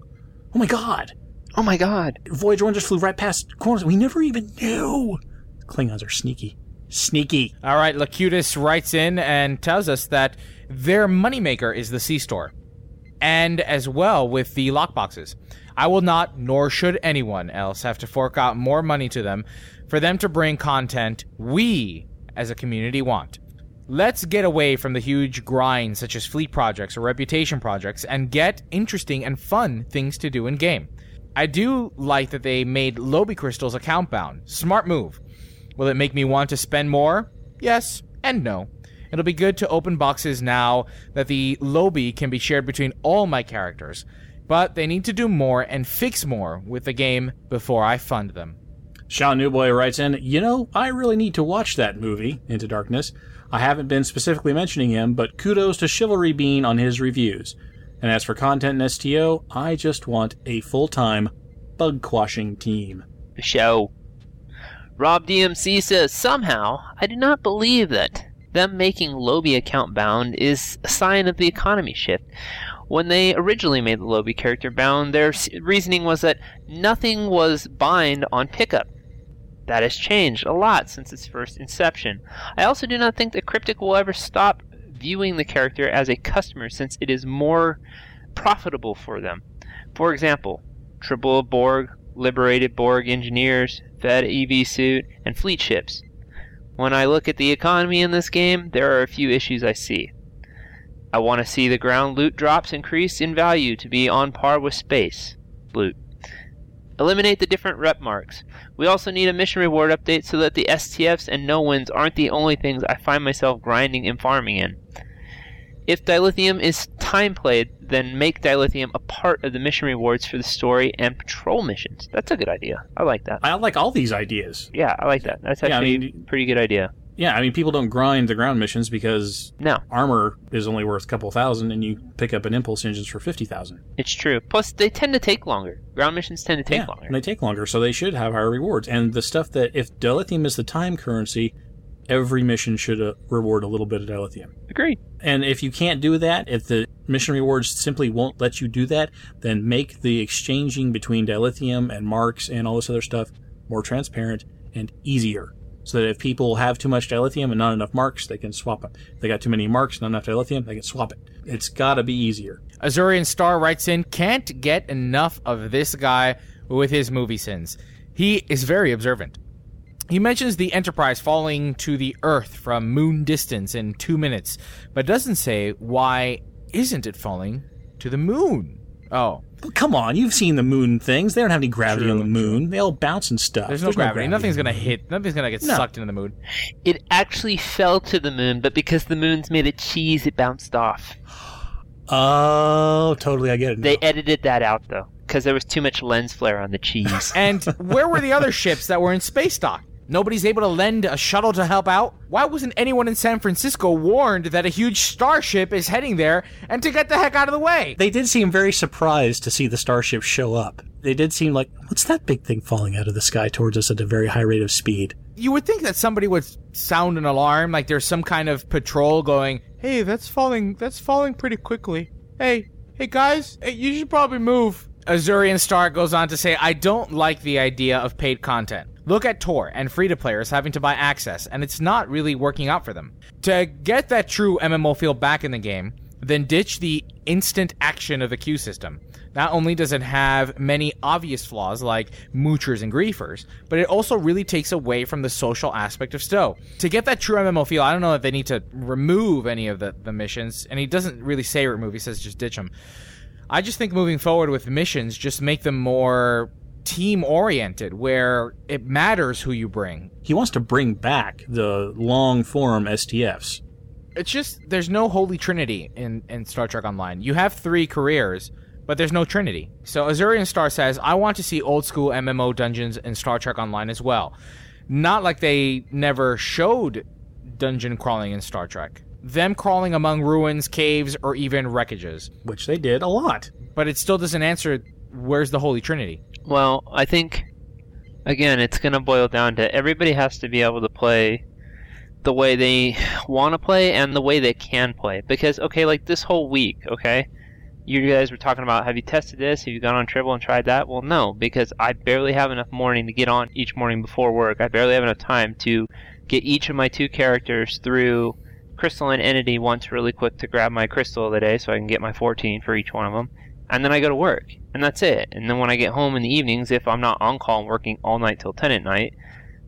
Oh my god. Oh my god. Voyager one just flew right past corners. We never even knew. Klingons are sneaky. Sneaky. All right, Locutus writes in and tells us that their moneymaker is the C store, and as well with the lockboxes. I will not, nor should anyone else, have to fork out more money to them for them to bring content we as a community want. Let's get away from the huge grinds such as fleet projects or reputation projects and get interesting and fun things to do in game. I do like that they made Lobi crystals account bound. Smart move. Will it make me want to spend more? Yes and no. It'll be good to open boxes now that the Lobi can be shared between all my characters, but they need to do more and fix more with the game before I fund them. Sean Newboy writes in, You know, I really need to watch that movie, Into Darkness. I haven't been specifically mentioning him, but kudos to Chivalry Bean on his reviews. And as for content and STO, I just want a full time bug quashing team. The show. Rob DMC says, Somehow, I do not believe that them making Lobi account bound is a sign of the economy shift. When they originally made the Lobi character bound, their reasoning was that nothing was bind on pickup. That has changed a lot since its first inception. I also do not think that Cryptic will ever stop viewing the character as a customer since it is more profitable for them. For example, Triple Borg, liberated Borg engineers, fed EV suit, and fleet ships. When I look at the economy in this game, there are a few issues I see. I want to see the ground loot drops increase in value to be on par with space loot. Eliminate the different rep marks. We also need a mission reward update so that the STFs and no wins aren't the only things I find myself grinding and farming in. If dilithium is time played, then make dilithium a part of the mission rewards for the story and patrol missions. That's a good idea. I like that. I like all these ideas. Yeah, I like that. That's Yeah, I actually mean- a pretty good idea. Yeah, I mean, people don't grind the ground missions because No, armor is only worth a couple thousand and you pick up an impulse engines for 50,000. it's true. Plus, they tend to take longer. Ground missions tend to take yeah, longer. and they take longer, so they should have higher rewards. And the stuff that, if dilithium is the time currency, every mission should uh, reward a little bit of dilithium. Agreed. And if you can't do that, if the mission rewards simply won't let you do that, then make the exchanging between dilithium and marks and all this other stuff more transparent and easier. So that if people have too much dilithium and not enough marks, they can swap them. If they got too many marks, and not enough dilithium, they can swap it. It's gotta be easier. Azurian Star writes in, can't get enough of this guy with his movie sins. He is very observant. He mentions the Enterprise falling to the Earth from moon distance in two minutes, but doesn't say why isn't it falling to the moon. Oh, But come on, you've seen the moon things. They don't have any gravity True, on the moon. They all bounce and stuff. there's no gravity. Nothing's gonna hit. Nothing's gonna get No. sucked into the moon. It actually fell to the moon, but because the moon's made of cheese, it bounced off. Oh, totally. I get it. now. They edited that out though, because there was too much lens flare on the cheese. And where were the other ships that were in space dock? Nobody's able to lend a shuttle to help out? Why wasn't anyone in San Francisco warned that a huge starship is heading there and to get the heck out of the way? They did seem very surprised to see the starship show up. They did seem like, what's that big thing falling out of the sky towards us at a very high rate of speed? You would think that somebody would sound an alarm, like there's some kind of patrol going, "Hey, that's falling. That's falling pretty quickly. Hey, hey guys, hey, you should probably move." Azurian Star goes on to say, "I don't like the idea of paid content. Look at Tor and free to players having to buy access, and it's not really working out for them. To get that true MMO feel back in the game, then ditch the instant action of the queue system. Not only does it have many obvious flaws like moochers and griefers, but it also really takes away from the social aspect of Stowe. To get that true MMO feel, I don't know if they need to remove any of the, the missions, and he doesn't really say remove, he says just ditch them. I just think moving forward with missions, just make them more team oriented, where it matters who you bring. He wants to bring back the long form STFs. It's just there's no holy trinity in, in Star Trek Online. You have three careers, but there's no trinity. So Azurian Star says, I want to see old school MMO dungeons in Star Trek Online as well. Not like they never showed dungeon crawling in Star Trek. Them crawling among ruins, caves, or even wreckages. Which they did a lot. But it still doesn't answer where's the Holy Trinity. Well, I think again, it's going to boil down to everybody has to be able to play the way they want to play and the way they can play. Because okay, like this whole week, okay, you guys were talking about have you tested this? Have you gone on Tribble and tried that? Well, no, because I barely have enough morning to get on each morning before work. I barely have enough time to get each of my two characters through Crystalline Entity once really quick to grab my crystal of the day so I can get my 14 for each one of them. And then I go to work. And that's it. And then when I get home in the evenings, if I'm not on call and working all night till 10 at night,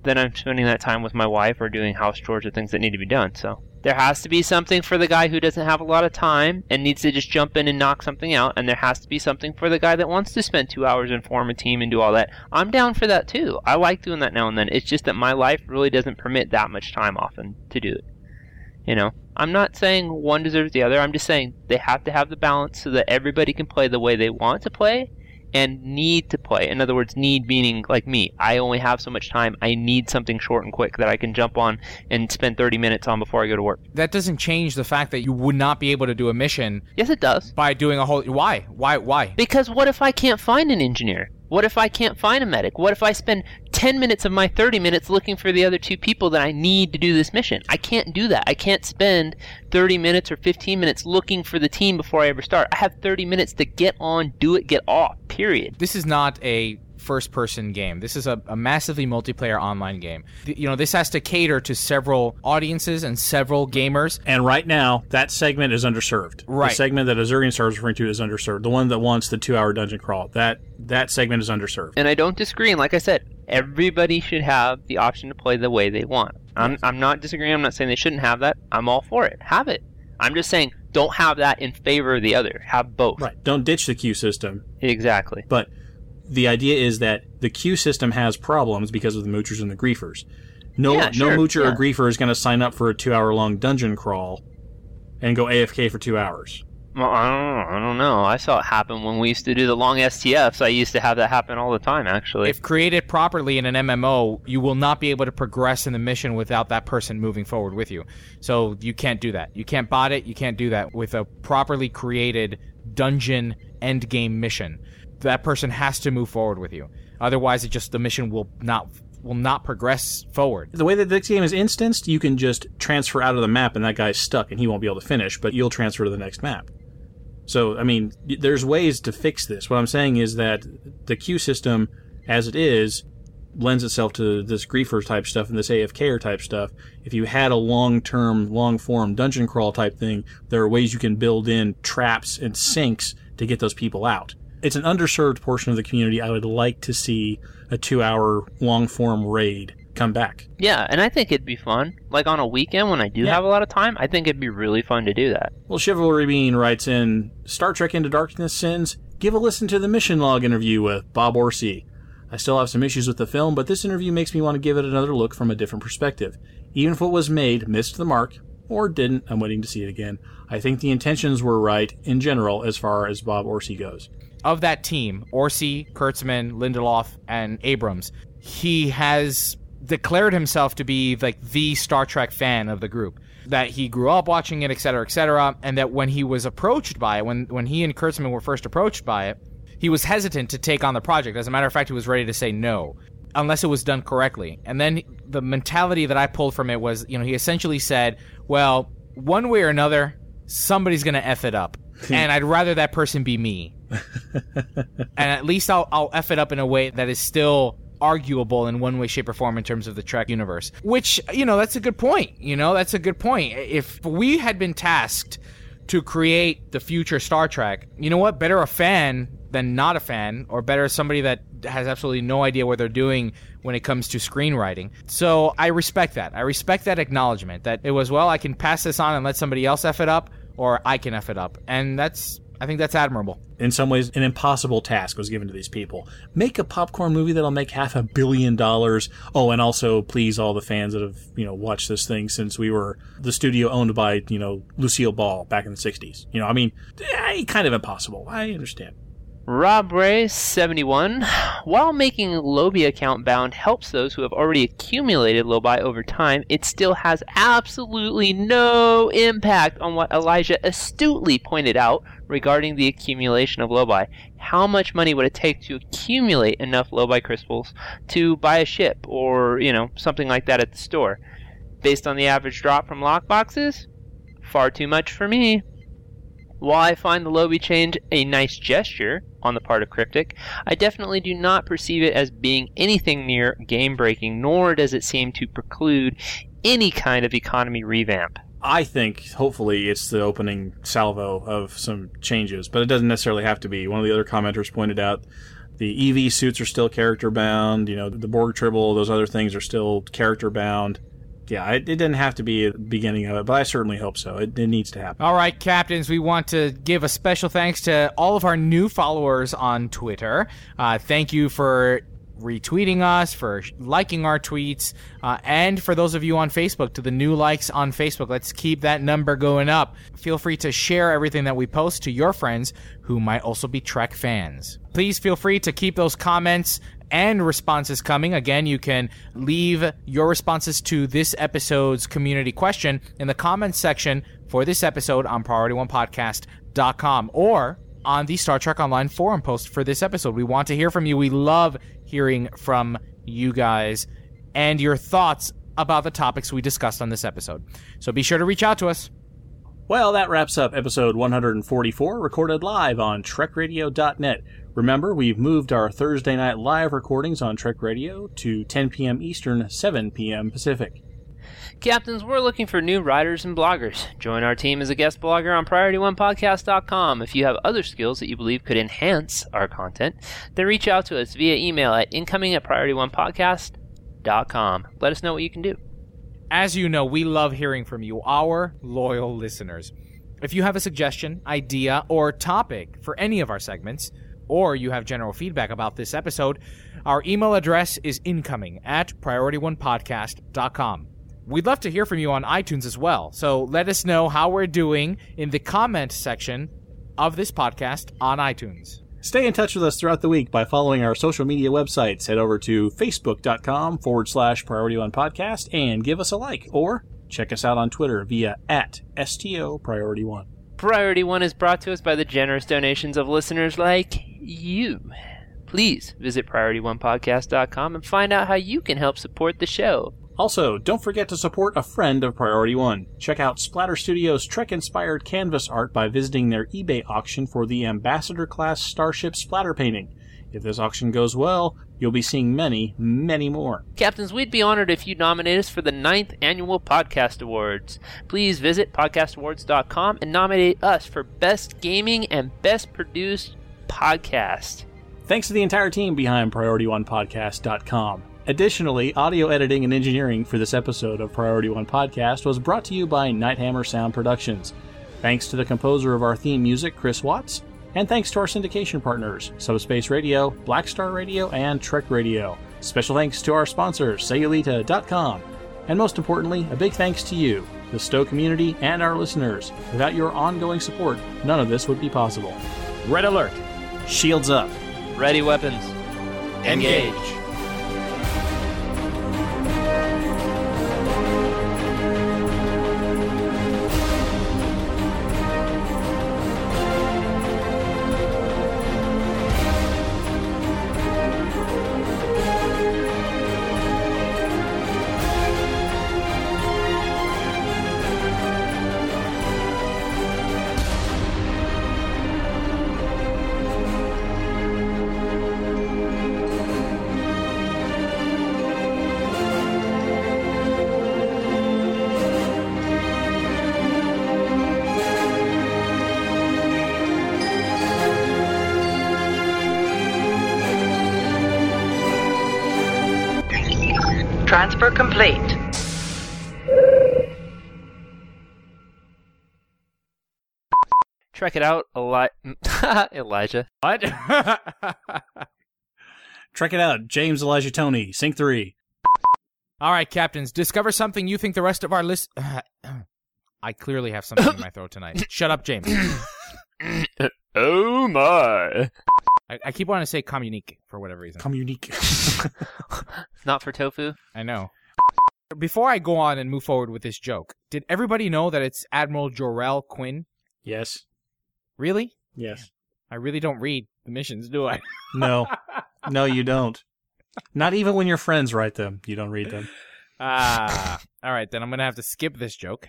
then I'm spending that time with my wife or doing house chores or things that need to be done. So There has to be something for the guy who doesn't have a lot of time and needs to just jump in and knock something out, and there has to be something for the guy that wants to spend two hours and form a team and do all that. I'm down for that too. I like doing that now and then. It's just that my life really doesn't permit that much time often to do it. You know, I'm not saying one deserves the other. I'm just saying they have to have the balance so that everybody can play the way they want to play and need to play. In other words, need meaning like me. I only have so much time. I need something short and quick that I can jump on and spend 30 minutes on before I go to work. That doesn't change the fact that you would not be able to do a mission Yes, it does. by doing a whole. Why? Why? Why? Because what if I can't find an engineer? What if I can't find a medic? What if I spend 10 minutes of my 30 minutes looking for the other two people that I need to do this mission? I can't do that. I can't spend 30 minutes or 15 minutes looking for the team before I ever start. I have 30 minutes to get on, do it, get off, period. This is not a first person game. This is a, a massively multiplayer online game. Th- You know, this has to cater to several audiences and several gamers. And right now, that segment is underserved. Right. The segment that Azurian Star is referring to is underserved. The one that wants the two-hour dungeon crawl. That that segment is underserved. And I don't disagree. And like I said, everybody should have the option to play the way they want. I'm, I'm not disagreeing. I'm not saying they shouldn't have that. I'm all for it. Have it. I'm just saying don't have that in favor of the other. Have both. Right. Don't ditch the queue system. Exactly. But the idea is that the queue system has problems because of the moochers and the griefers. No, Yeah, sure, no moocher yeah. or griefer is going to sign up for a two-hour-long dungeon crawl and go AFK for two hours. Well, I don't know. I don't know. I saw it happen when we used to do the long STFs. I used to have that happen all the time, actually. If created properly in an MMO, you will not be able to progress in the mission without that person moving forward with you. So you can't do that. You can't bot it. You can't do that with a properly created dungeon end game mission. That person has to move forward with you. Otherwise, it just the mission will not will not progress forward. The way that this game is instanced, you can just transfer out of the map and that guy's stuck and he won't be able to finish, but you'll transfer to the next map. So, I mean, there's ways to fix this. What I'm saying is that the queue system, as it is, lends itself to this griefer type stuff and this AFKer type stuff. If you had a long term, long form dungeon crawl type thing, there are ways you can build in traps and sinks to get those people out. It's an underserved portion of the community. I would like to see a two hour long form raid come back. yeah, and I think it'd be fun. Like on a weekend when I do Yeah. have a lot of time, I think it'd be really fun to do that. Well, Chivalry Bean writes in Star Trek Into Darkness sins. give a listen to the mission log interview with Bob Orci. I still have some issues with the film, but this interview makes me want to give it another look from a different perspective. Even if what was made missed the mark, or didn't, I'm waiting to see it again. I think the intentions were right in general as far as Bob Orci goes. Of that team, Orci, Kurtzman, Lindelof, and Abrams, he has declared himself to be like the Star Trek fan of the group. That he grew up watching it, et cetera, et cetera, and that when he was approached by it, when when he and Kurtzman were first approached by it, he was hesitant to take on the project. As a matter of fact, he was ready to say no, unless it was done correctly. And then the mentality that I pulled from it was, you know, he essentially said, "Well, one way or another, somebody's gonna f it up, hmm. and I'd rather that person be me." and at least I'll I'll f it up in a way that is still arguable in one way, shape, or form in terms of the Trek universe. Which you know, that's a good point. You know, that's a good point. If we had been tasked to create the future Star Trek, you know what? Better a fan than not a fan, or better somebody that has absolutely no idea what they're doing when it comes to screenwriting. So I respect that. I respect that acknowledgement that it was well, I can pass this on and let somebody else f it up, or I can f it up, and that's I think that's admirable. In some ways, an impossible task was given to these people. Make a popcorn movie that'll make half a billion dollars. Oh, and also please all the fans that have, you know, watched this thing since we were the studio owned by, you know, Lucille Ball back in the 60s. You know, I mean, eh, kind of impossible. I understand. Rob Ray 71. While making Lobi account bound helps those who have already accumulated Lobi over time, it still has absolutely no impact on what Elijah astutely pointed out regarding the accumulation of Lobi. How much money would it take to accumulate enough Lobi crystals to buy a ship or, you know, something like that at the store? Based on the average drop from lockboxes? Far too much for me. While I find the Lobi change a nice gesture on the part of Cryptic, I definitely do not perceive it as being anything near game breaking, nor does it seem to preclude any kind of economy revamp. I think hopefully it's the opening salvo of some changes, but it doesn't necessarily have to be. One of the other commenters pointed out the EV suits are still character bound. You know, the Borg Tribble, those other things are still character bound. Yeah, it, it didn't have to be the beginning of it, but I certainly hope so. It, it needs to happen. All right, captains, we want to give a special thanks to all of our new followers on Twitter. Uh, thank you for retweeting us, for liking our tweets, uh, and for those of you on Facebook, to the new likes on Facebook. Let's keep that number going up. Feel free to share everything that we post to your friends who might also be Trek fans. Please feel free to keep those comments and responses coming. Again, you can leave your responses to this episode's community question in the comments section for this episode on PriorityOnePodcast.com or on the Star Trek Online forum post for this episode. We want to hear from you. We love hearing from you guys and your thoughts about the topics we discussed on this episode. So be sure to reach out to us. Well, that wraps up episode 144, recorded live on TrekRadio.net. Remember, we've moved our Thursday night live recordings on Trek Radio to 10 p.m. Eastern, 7 p.m. Pacific. Captains, we're looking for new writers and bloggers. Join our team as a guest blogger on PriorityOnePodcast.com. If you have other skills that you believe could enhance our content, then reach out to us via email at incoming at PriorityOnePodcast.com. Let us know what you can do. As you know, we love hearing from you, our loyal listeners. If you have a suggestion, idea, or topic for any of our segments, or you have general feedback about this episode, our email address is incoming at PriorityOnePodcast.com. We'd love to hear from you on iTunes as well, so let us know how we're doing in the comment section of this podcast on iTunes. Stay in touch with us throughout the week by following our social media websites. Head over to facebook.com forward slash priority one podcast and give us a like, or check us out on Twitter via at STO priority one. Priority One is brought to us by the generous donations of listeners like you. Please visit PriorityOnePodcast.com and find out how you can help support the show. Also, don't forget to support a friend of Priority One. Check out Splatter Studios' Trek inspired canvas art by visiting their eBay auction for the Ambassador class Starship splatter painting. If this auction goes well, you'll be seeing many, many more. Captains, we'd be honored if you'd nominate us for the ninth annual Podcast Awards. Please visit podcastawards.com and nominate us for Best Gaming and Best Produced Podcast. Thanks to the entire team behind PriorityOnePodcast.com. Additionally, audio editing and engineering for this episode of Priority One Podcast was brought to you by Nighthammer Sound Productions. Thanks to the composer of our theme music, Chris Watts, and thanks to our syndication partners, Subspace Radio, Black Star Radio, and Trek Radio. Special thanks to our sponsors, Sayulita.com. And most importantly, a big thanks to you, the Stowe community, and our listeners. Without your ongoing support, none of this would be possible. Red alert! Shields up. Ready weapons. Engage. Transfer complete. Trek it out, Eli- Elijah. What? Trek it out. James Elijah Tony, Sync 3. All right, captains, discover something you think the rest of our list. I clearly have something in my throat tonight. Shut up, James. Oh my. I, I keep wanting to say communique for whatever reason. Communique. Not for tofu? I know. Before I go on and move forward with this joke, did everybody know that it's Admiral Jorel Quinn? yes. Really? Yes. I really don't read the missions, do I? No. No, you don't. Not even when your friends write them, you don't read them. Ah, all right. Then I'm gonna have to skip this joke.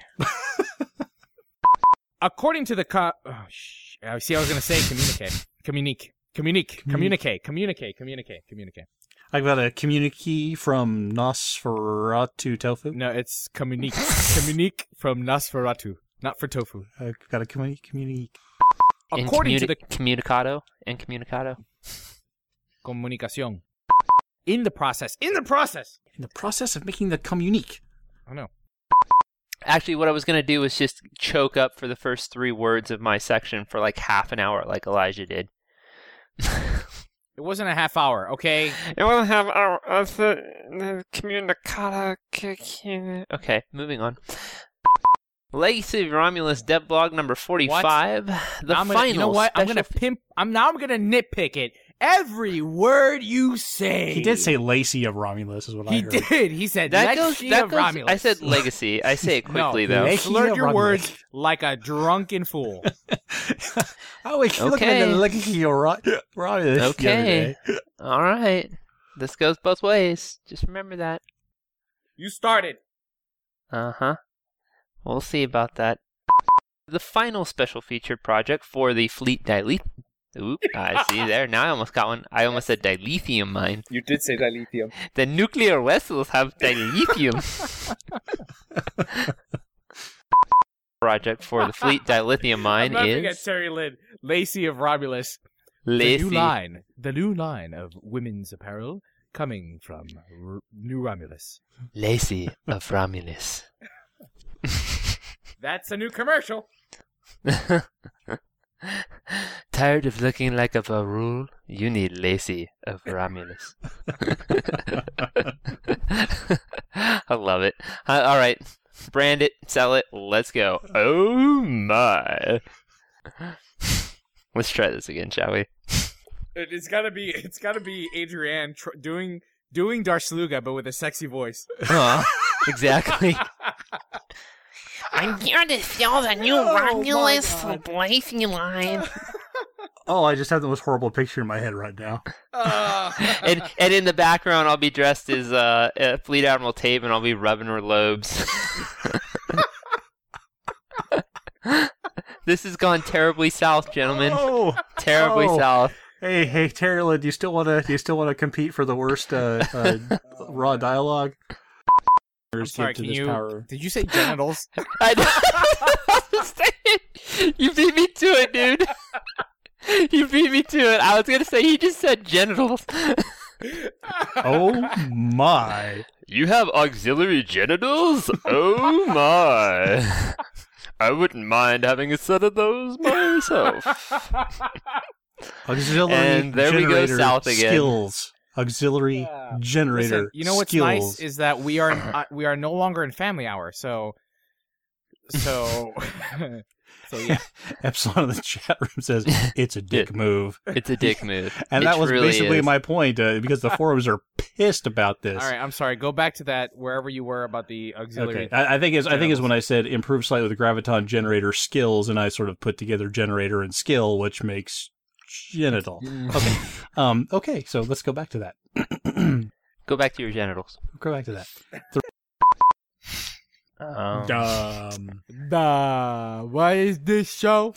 According to the co- oh, sh- I see, I was gonna say communicate, communique, communique, communicate, communicate, communicate, communicate. I've got a communique from Nosferatu Tofu. No, it's communique, communique from Nosferatu, not for tofu. I've got a communi- communique. According to the Communicado? Incommunicado? comunicación, in the process, in the process, In the process of making the communique. I know. Actually, what I was going to do was just choke up for the first three words of my section for like half an hour, like Elijah did. It wasn't a half hour, okay? It wasn't will have our other uh, communicata. Okay, moving on. Legacy of Romulus Dev Blog number 45. The Now I'm gonna, final You know what? I'm gonna pimp. I'm now. I'm gonna nitpick it. Every word you say. He did say Lacey of Romulus, is what I heard. He did. He said That Legacy goes, that of goes, Romulus. I said legacy. I say it quickly, no, though. Legacy Slur of your Romulus. words like a drunken fool. Oh, wait, look Okay. at the Legacy of Ro- Romulus. the other Okay. day. All right. This goes both ways. Just remember that. you started. Uh huh. We'll see about that. The final special feature project for the Fleet Dilith. Ooh, I see there. Now I almost got one. I almost said dilithium mine. You did say dilithium. The nuclear vessels have dilithium. project for the Fleet Dilithium mine I'm laughing at Terry Lynn, Lacey of Romulus. The Lacey. new line, the new line of women's apparel coming from R- New Romulus. Lacey of Romulus. That's a new commercial. Tired of looking like a Varul? You need Lacey of Romulus. I love it. Uh, all right, brand it, sell it, let's go. Oh my! Let's try this again, shall we? It, it's gotta be. It's gotta be Adrienne tr- doing doing Darsluga, but with a sexy voice. Aw, exactly. I'm here to sell the new Romulus Lacey line. Oh, I just have the most horrible picture in my head right now. and and in the background, I'll be dressed as uh, uh, Fleet Admiral Tape, and I'll be rubbing her lobes. this has gone terribly south, gentlemen. Oh, terribly oh. south. Hey, hey, Terrell, do you still want to? Do you still want to compete for the worst uh, uh, raw dialogue? I'm sorry. Give to Can this you? power- Did you say genitals? I you beat me to it, dude. You beat me to it. I was gonna say he just said genitals. Oh my! You have auxiliary genitals? Oh my! I wouldn't mind having a set of those myself. Auxiliary And there we go, south again. Skills. Auxiliary generator. Listen, you know what's skills. nice is that we are uh, we are no longer in family hour. So, so, so yeah. Epsilon in the chat room says it's a dick move. It's a dick move. And It that was truly basically is. my point uh, because the forums are pissed about this. All right. I'm sorry. Go back to that wherever you were about the auxiliary. Okay, I, I think is I think is when I said improve slightly with graviton generator skills, and I sort of put together generator and skill, which makes genital. Okay, um, okay, so let's go back to that. Go back to your genitals. Go back to that. Um, Um, Duh. What is this show?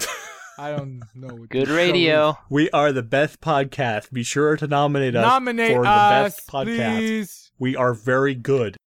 I don't know. what good this show radio. we are the best podcast. Be sure to nominate us Nominate for the best podcast. please. We are very good.